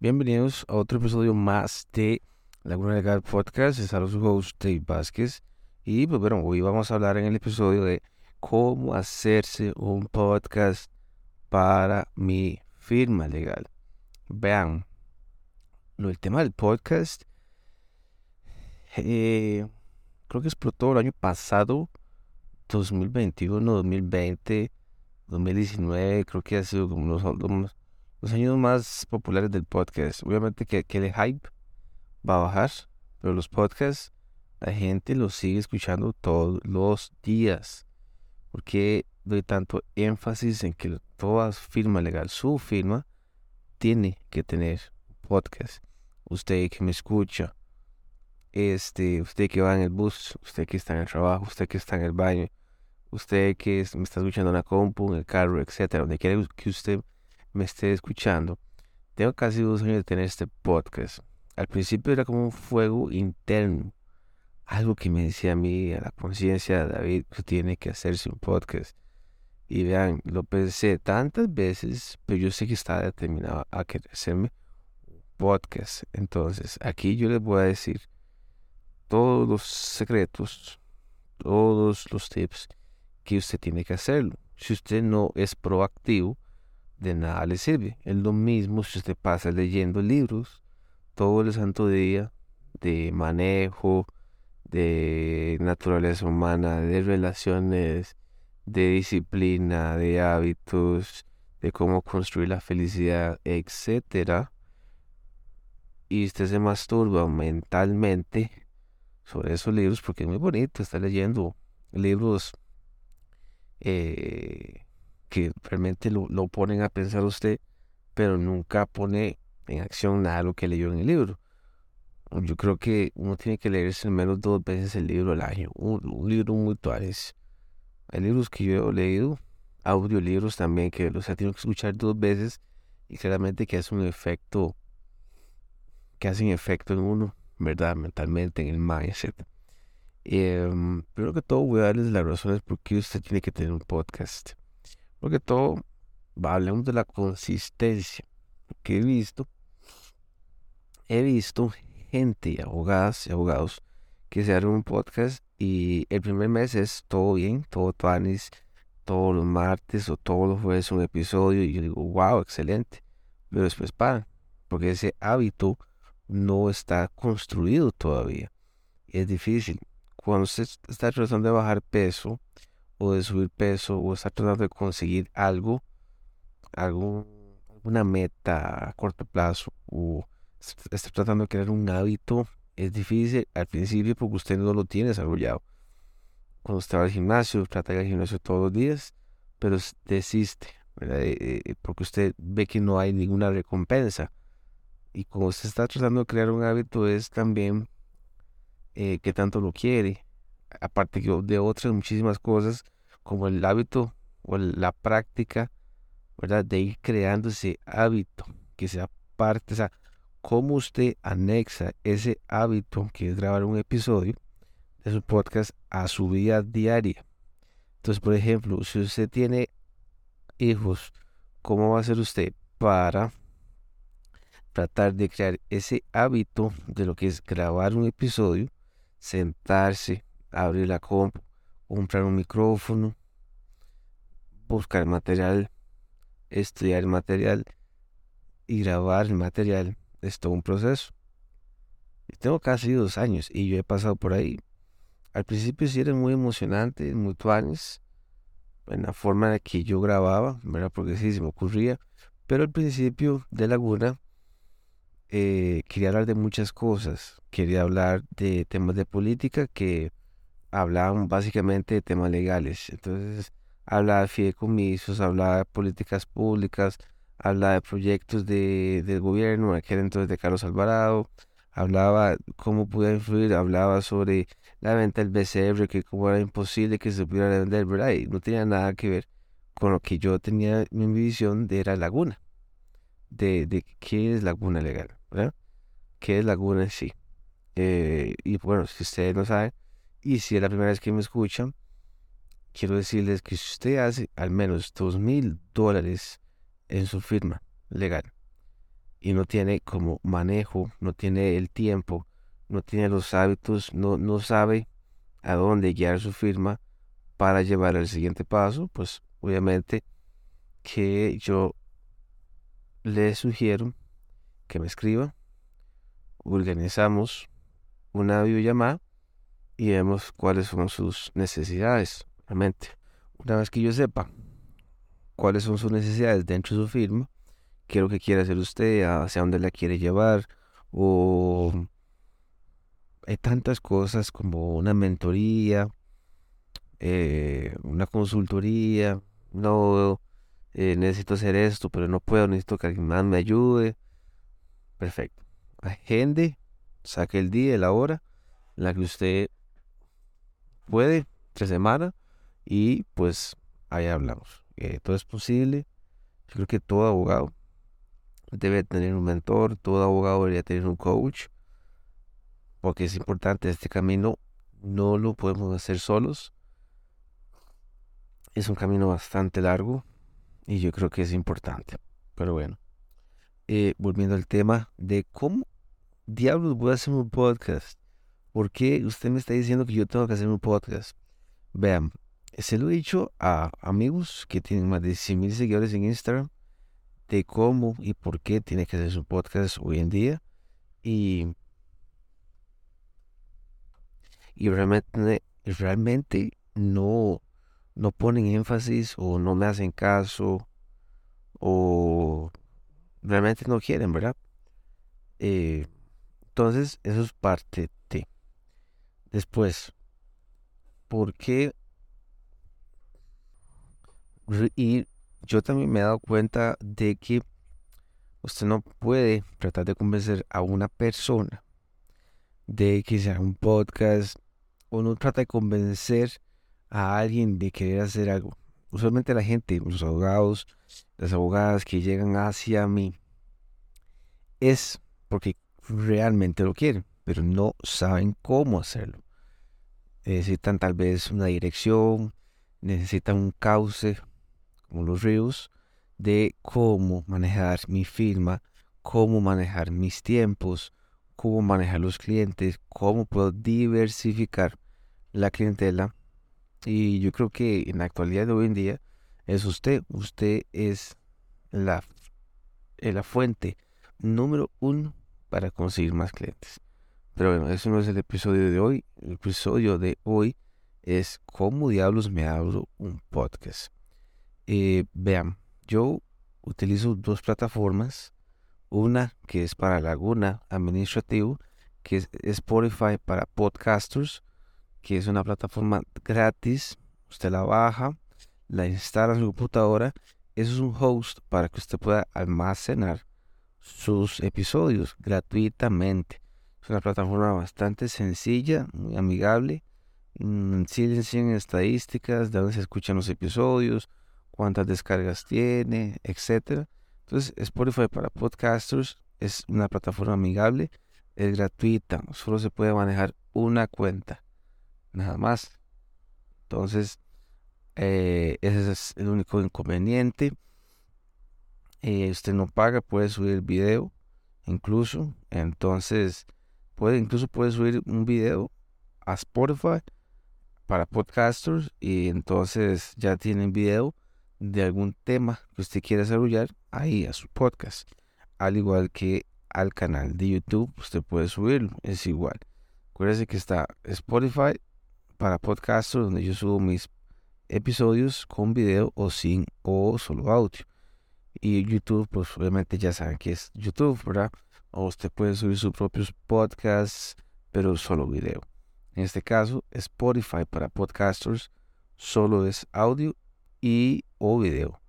Bienvenidos a otro episodio más de Laguna Legal Podcast. Es a su host Dave Vázquez. Y pues bueno, hoy vamos a hablar en el episodio de cómo hacerse un podcast para mi firma legal. Vean, lo, el tema del podcast eh, creo que explotó el año pasado, 2021, 2020, 2019, creo que ha sido como los, los, años más populares del podcast. Obviamente que, el hype va a bajar, pero los podcasts, la gente los sigue escuchando todos los días. Porque doy tanto énfasis en que toda firma legal, su firma, tiene que tener podcast. Usted que me escucha, este, usted que va en el bus, usted que está en el trabajo, usted que está en el baño, usted que me está escuchando en la compu, en el carro, etcétera, donde quiera que usted me esté escuchando. Tengo casi dos años de tener este podcast. Al principio era como un fuego interno, algo que me decía a mí, a la conciencia, David, que tiene que hacerse un podcast. Y vean, lo pensé tantas veces, pero yo sé que estaba determinado a querer hacerme un podcast. Entonces, aquí yo les voy a decir todos los secretos, todos los tips que usted tiene que hacerlo. Si usted no es proactivo, de nada le sirve. Es lo mismo si usted pasa leyendo libros todo el santo día de manejo, de naturaleza humana, de relaciones, de disciplina, de hábitos, de cómo construir la felicidad, etcétera. Y usted se masturba mentalmente sobre esos libros porque es muy bonito estar leyendo libros eh, que realmente lo, lo, ponen a pensar usted, pero nunca pone en acción nada de lo que leyó en el libro. Yo creo que uno tiene que leerse al menos dos veces el libro al año. Un, libro muy tuares. Hay libros que yo he leído, audiolibros también, que los he tenido que escuchar dos veces y claramente que hace un efecto, que hacen efecto en uno. ¿verdad? Mentalmente, en el mindset. Eh, primero que todo, voy a darles las razones por qué usted tiene que tener un podcast. Porque todo, hablemos de la consistencia. Que he visto, he visto gente, abogadas y abogados, que se hacen un podcast y el primer mes es todo bien, todo tuanis, todos los martes o todos los jueves un episodio y yo digo, wow, excelente. Pero después paran, porque ese hábito no está construido todavía. Es difícil. Cuando usted está tratando de bajar peso o de subir peso o está tratando de conseguir algo, algún, alguna meta a corto plazo o está tratando de crear un hábito, es difícil. Al principio porque usted no lo tiene desarrollado. Cuando usted va al gimnasio, trata de ir al gimnasio todos los días, pero desiste, eh, eh, porque usted ve que no hay ninguna recompensa. Y como usted está tratando de crear un hábito es también eh, que tanto lo quiere, aparte de otras muchísimas cosas como el hábito o la práctica, ¿verdad? De ir creando ese hábito, que sea parte, o sea, cómo usted anexa ese hábito que es grabar un episodio de su podcast a su vida diaria. Entonces, por ejemplo, si usted tiene hijos, ¿cómo va a ser usted para tratar de crear ese hábito de lo que es grabar un episodio, sentarse, abrir la compu, comprar un micrófono, buscar material, estudiar el material y grabar el material. Es todo un proceso. tengo casi dos años y yo he pasado por ahí. Al principio sí era muy emocionante, muy tuanes, en la forma en que yo grababa, ¿verdad? Porque sí se me ocurría. Pero al principio de Laguna eh, quería hablar de muchas cosas. Quería hablar de temas de política que hablaban básicamente de temas legales. Entonces, hablaba de fideicomisos, hablaba de políticas públicas, hablaba de proyectos de, del gobierno, aquel entonces de Carlos Alvarado, hablaba cómo podía influir, hablaba sobre la venta del BCR, que como era imposible que se pudiera vender, ¿verdad? Y no tenía nada que ver con lo que yo tenía mi visión de la laguna de, qué es Laguna Legal. ¿Qué es Laguna en sí? Eh, y bueno, si ustedes no saben, y si es la primera vez que me escuchan, quiero decirles que si usted hace al menos dos mil dólares en su firma legal y no tiene como manejo, no tiene el tiempo, no tiene los hábitos, no, no sabe a dónde guiar su firma para llevar al siguiente paso, pues obviamente que yo le sugiero que me escriba, organizamos una videollamada y vemos cuáles son sus necesidades, realmente. Una vez que yo sepa cuáles son sus necesidades dentro de su firma, qué es lo que quiere hacer usted, hacia dónde la quiere llevar, o hay tantas cosas como una mentoría, eh, una consultoría, no eh, necesito hacer esto, pero no puedo, necesito que alguien más me ayude. Perfecto. Agende, saque el día y la hora en la que usted puede, tres semanas, y pues ahí hablamos. Eh, todo es posible. Yo creo que todo abogado debe tener un mentor, todo abogado debería tener un coach, porque es importante, este camino no lo podemos hacer solos. Es un camino bastante largo y yo creo que es importante. Pero bueno, eh, volviendo al tema de cómo diablos voy a hacer un podcast. ¿Por qué usted me está diciendo que yo tengo que hacer un podcast? Vean, se lo he dicho a amigos que tienen más de 100 mil seguidores en Instagram de cómo y por qué tiene que hacer su podcast hoy en día. Y, y realmente, realmente no, no ponen énfasis o no me hacen caso o realmente no quieren, ¿verdad? Eh, entonces, eso es parte de. Después, ¿por qué? Y yo también me he dado cuenta de que usted no puede tratar de convencer a una persona de que sea un podcast o no trata de convencer a alguien de querer hacer algo. Usualmente la gente, los abogados, las abogadas que llegan hacia mí, es porque realmente lo quieren, pero no saben cómo hacerlo. Necesitan tal vez una dirección, necesitan un cauce, como los ríos, de cómo manejar mi firma, cómo manejar mis tiempos, cómo manejar los clientes, cómo puedo diversificar la clientela. Y yo creo que en la actualidad de hoy en día es usted, usted es la, la fuente número uno para conseguir más clientes. Pero bueno, eso no es el episodio de hoy. El episodio de hoy es cómo diablos me abro un podcast. Eh, vean, yo utilizo dos plataformas. Una que es para Laguna Administrativo, que es Spotify para podcasters, que es una plataforma gratis. Usted la baja, la instala en su computadora. Eso es un host para que usted pueda almacenar sus episodios gratuitamente. Es una plataforma bastante sencilla, muy amigable. Mm, sí le enseñan estadísticas de dónde se escuchan los episodios, cuántas descargas tiene, etc. Entonces, Spotify para podcasters es una plataforma amigable, es gratuita, solo se puede manejar una cuenta, nada más. Entonces, eh, ese es el único inconveniente. Eh, usted no paga, puede subir el video, incluso. Entonces, puede, incluso puede subir un video a Spotify para podcasters y entonces ya tienen video de algún tema que usted quiera desarrollar ahí a su podcast. Al igual que al canal de YouTube, usted puede subirlo, es igual. Acuérdese que está Spotify para podcasters donde yo subo mis episodios con video o sin o solo audio. Y YouTube, pues obviamente ya saben que es YouTube, ¿verdad? O usted puede subir sus propios podcasts, pero solo video. En este caso, Spotify para podcasters solo es audio y o video.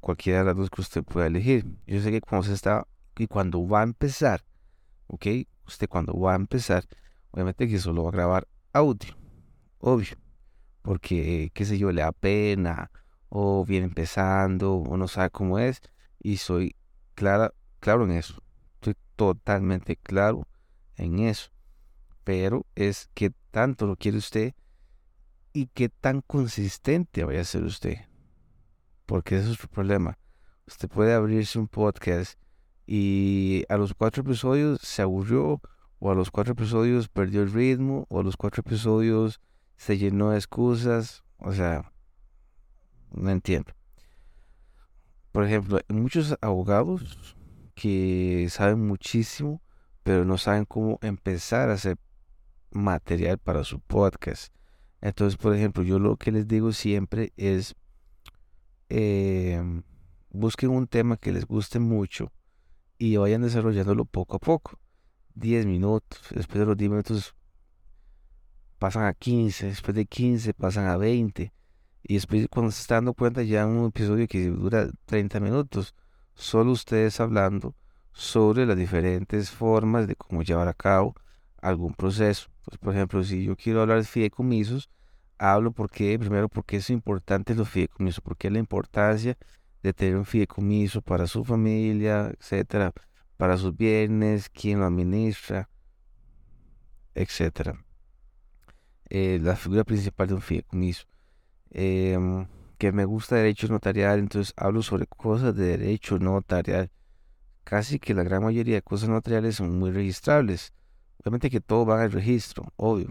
Cualquiera de las dos que usted pueda elegir. Yo sé que cuando se está y cuando va a empezar, ¿ok? Usted cuando va a empezar, obviamente que solo va a grabar audio, obvio, porque, qué sé yo, le da pena o viene empezando o no sabe cómo es y soy clara, claro en eso. Totalmente claro en eso. Pero es que tanto lo quiere usted y qué tan consistente vaya a ser usted. Porque eso es el problema. Usted puede abrirse un podcast y a los cuatro episodios se aburrió o a los cuatro episodios perdió el ritmo o a los cuatro episodios se llenó de excusas. O sea, no entiendo. Por ejemplo, muchos abogados que saben muchísimo, pero no saben cómo empezar a hacer material para su podcast. Entonces, por ejemplo, yo lo que les digo siempre es, em, busquen un tema que les guste mucho y vayan desarrollándolo poco a poco. 10 minutos, después de los 10 minutos pasan a 15, después de 15 pasan a 20 y después cuando se está dando cuenta ya un episodio que dura 30 minutos, solo ustedes hablando sobre las diferentes formas de cómo llevar a cabo algún proceso. Por ejemplo, si yo quiero hablar de fideicomisos, hablo porque, primero, porque es importante los fideicomisos, porque la importancia de tener un fideicomiso para su familia, etcétera, para sus bienes, quién lo administra, etcétera. Eh, la figura principal de un fideicomiso. Em, que me gusta derecho notarial, entonces hablo sobre cosas de derecho notarial. Casi que la gran mayoría de cosas notariales son muy registrables. Obviamente que todo va al registro, obvio.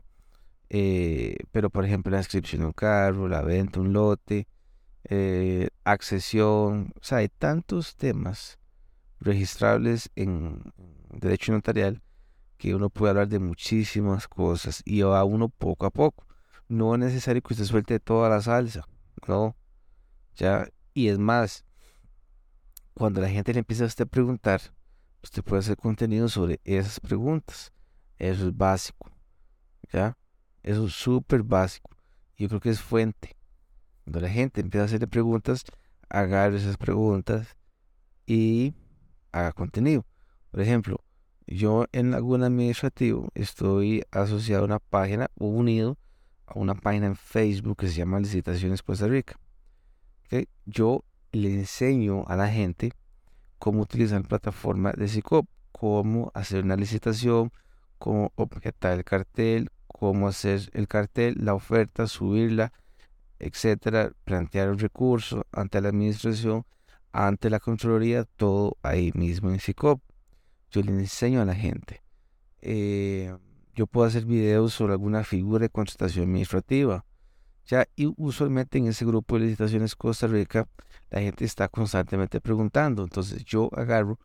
Eh, pero por ejemplo la inscripción de un carro, la venta un lote, eh, accesión, o sea, hay tantos temas registrables en derecho notarial que uno puede hablar de muchísimas cosas y va uno poco a poco. No es necesario que usted suelte toda la salsa, no. Ya, y es más, cuando la gente le empieza a usted preguntar, usted puede hacer contenido sobre esas preguntas. Eso es básico. ¿Ya? Eso es súper básico. Yo creo que es fuente. Cuando la gente empieza a hacerle preguntas, agarre esas preguntas y haga contenido. Por ejemplo, yo en Laguna Administrativo estoy asociado a una página o unido a una página en Facebook que se llama Licitaciones Costa Rica. Yo le enseño a la gente cómo utilizar la plataforma de SICOP, cómo hacer una licitación, cómo objetar el cartel, cómo hacer el cartel, la oferta, subirla, etcétera, plantear el recurso ante la administración, ante la Contraloría, todo ahí mismo en SICOP. Yo le enseño a la gente. Eh, yo puedo hacer videos sobre alguna figura de consultación administrativa. Ya, y usualmente en ese grupo de licitaciones Costa Rica, la gente está constantemente preguntando. Entonces yo agarro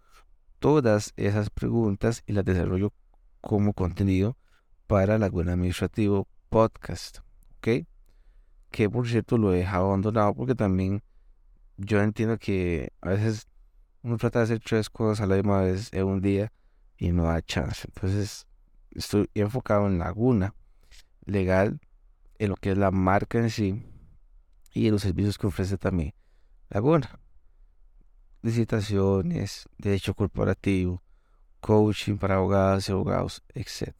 todas esas preguntas y las desarrollo como contenido para la Laguna Administrativo Podcast. ¿Ok? Que por cierto lo he dejado abandonado porque también yo entiendo que a veces uno trata de hacer tres cosas a la misma vez en un día y no da chance. Entonces estoy enfocado en Laguna legal, en lo que es la marca en sí y en los servicios que ofrece también Laguna. Licitaciones, derecho corporativo, coaching para abogadas y abogados, etc.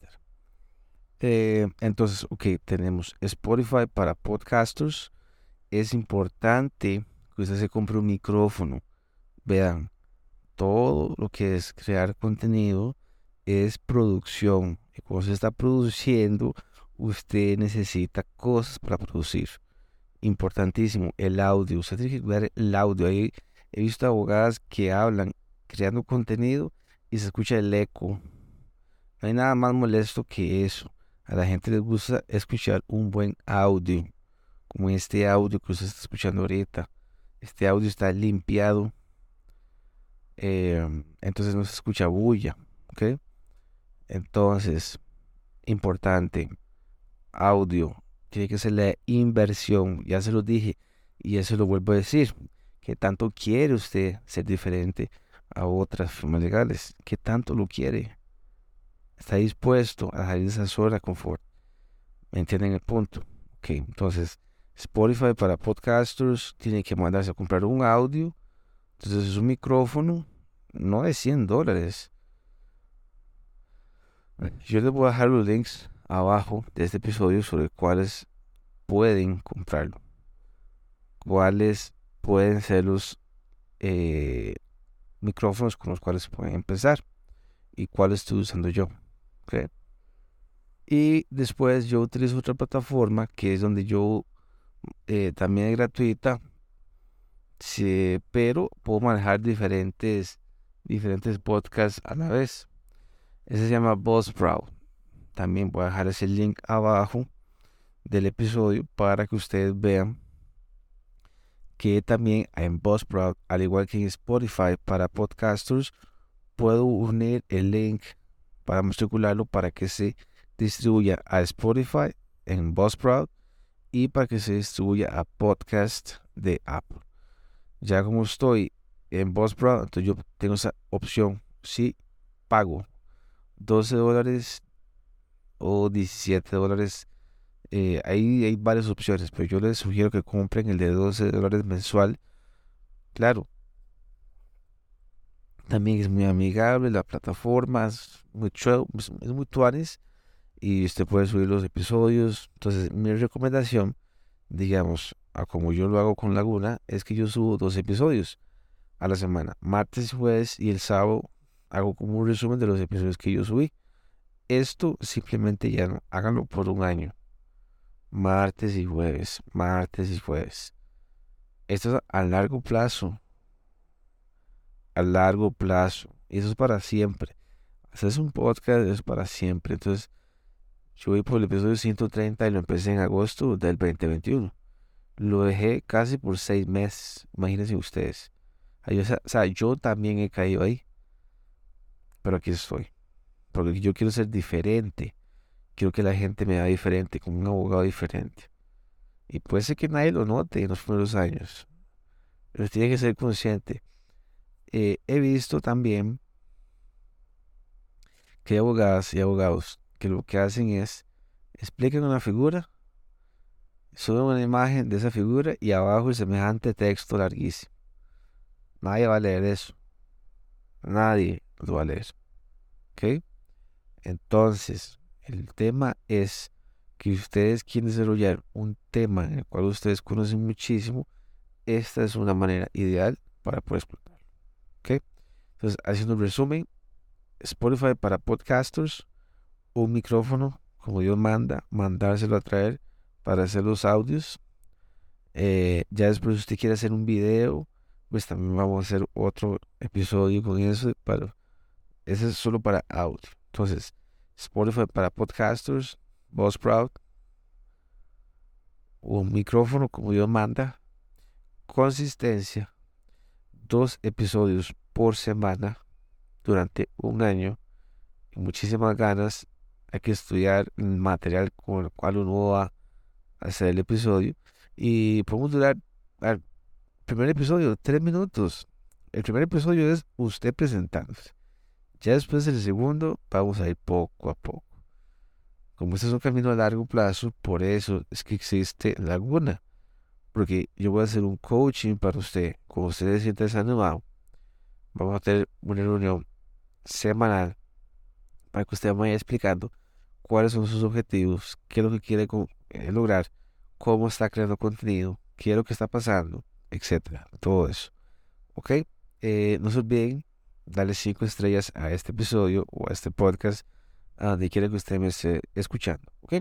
Eh, entonces, ok, tenemos Spotify para podcasters. Es importante que usted se compre un micrófono. Vean, todo lo que es crear contenido es producción. Y cuando se está produciendo, usted necesita cosas para producir. Importantísimo, el audio. Usted tiene que cuidar el audio. Ahí he visto abogadas que hablan creando contenido y se escucha el eco. No hay nada más molesto que eso. A la gente les gusta escuchar un buen audio, como este audio que usted está escuchando ahorita. Este audio está limpiado, em, entonces no se escucha bulla, ¿ok? Entonces, importante, audio, tiene que ser la inversión, ya se lo dije y eso lo vuelvo a decir, que tanto quiere usted ser diferente a otras firmas legales. ¿Qué tanto lo quiere? Está dispuesto a salir de esa zona de confort. ¿Me entienden el punto? Ok, entonces Spotify para podcasters tiene que mandarse a comprar un audio. Entonces es un micrófono, no de 100 dólares. Yo les voy a dejar los links abajo de este episodio sobre cuáles pueden comprarlo. Cuáles pueden ser los eh, micrófonos con los cuales pueden empezar y cuál estoy usando yo. Y después yo utilizo otra plataforma que es donde yo eh, también es gratuita, sí, pero puedo manejar diferentes diferentes podcasts a la vez. Ese se llama Buzzsprout. También voy a dejar ese link abajo del episodio para que ustedes vean que también en Buzzsprout, al igual que en Spotify para podcasters, puedo unir el link para matricularlo para que se distribuya a Spotify en Buzzsprout y para que se distribuya a podcast de Apple. Ya como estoy en Buzzsprout, entonces yo tengo esa opción. Si pago 12 dólares o 17 dólares, eh, ahí hay varias opciones, pero yo les sugiero que compren el de 12 dólares mensual. Claro, también es muy amigable, la plataforma es muy, es muy tuanes y usted puede subir los episodios. Entonces, mi recomendación, digamos, como yo lo hago con Laguna, es que yo subo dos episodios a la semana, martes y jueves, y el sábado hago como un resumen de los episodios que yo subí. Esto simplemente ya no, háganlo por un año. Martes y jueves, martes y jueves. Esto es a largo plazo a largo plazo. Y eso es para siempre. Hacer un podcast es para siempre. Entonces, yo voy por el episodio 130 y lo empecé en agosto del 2021. Lo dejé casi por seis meses. Imagínense ustedes. O sea, yo también he caído ahí. Pero aquí estoy. Porque yo quiero ser diferente. Quiero que la gente me vea diferente, como un abogado diferente. Y puede ser que nadie lo note en los primeros años. Pero tiene que ser consciente eh, he visto también que hay abogadas y abogados que lo que hacen es explican una figura, suben una imagen de esa figura y abajo el semejante texto larguísimo. Nadie va a leer eso. Nadie lo va a leer. ¿Ok? Entonces, el tema es que ustedes quieren desarrollar un tema en el cual ustedes conocen muchísimo. Esta es una manera ideal para poder explotar. Entonces, haciendo un resumen, Spotify para podcasters, un micrófono, como Dios manda, mandárselo a traer para hacer los audios. Eh, ya después, usted quiere hacer un video, pues también vamos a hacer otro episodio con eso. Pero ese es solo para audio. Entonces, Spotify para podcasters, Buzzsprout, un micrófono, como Dios manda, consistencia, dos episodios por semana durante un año y muchísimas ganas. Hay que estudiar el material con el cual uno va a hacer el episodio. Y podemos durar primer episodio tres minutos. El primer episodio es usted presentándose. Ya después del segundo vamos a ir poco a poco. Como este es un camino a largo plazo, por eso es que existe Laguna. Porque yo voy a hacer un coaching para usted. Cuando usted se sienta desanimado, vamos a tener una reunión semanal para que usted vaya explicando cuáles son sus objetivos, qué es lo que quiere eh, lograr, cómo está creando contenido, qué es lo que está pasando, etcétera, todo eso. ¿Ok? Eh, no se olviden darle cinco estrellas a este episodio o a este podcast a donde quiera que usted me esté escuchando. ¿Ok?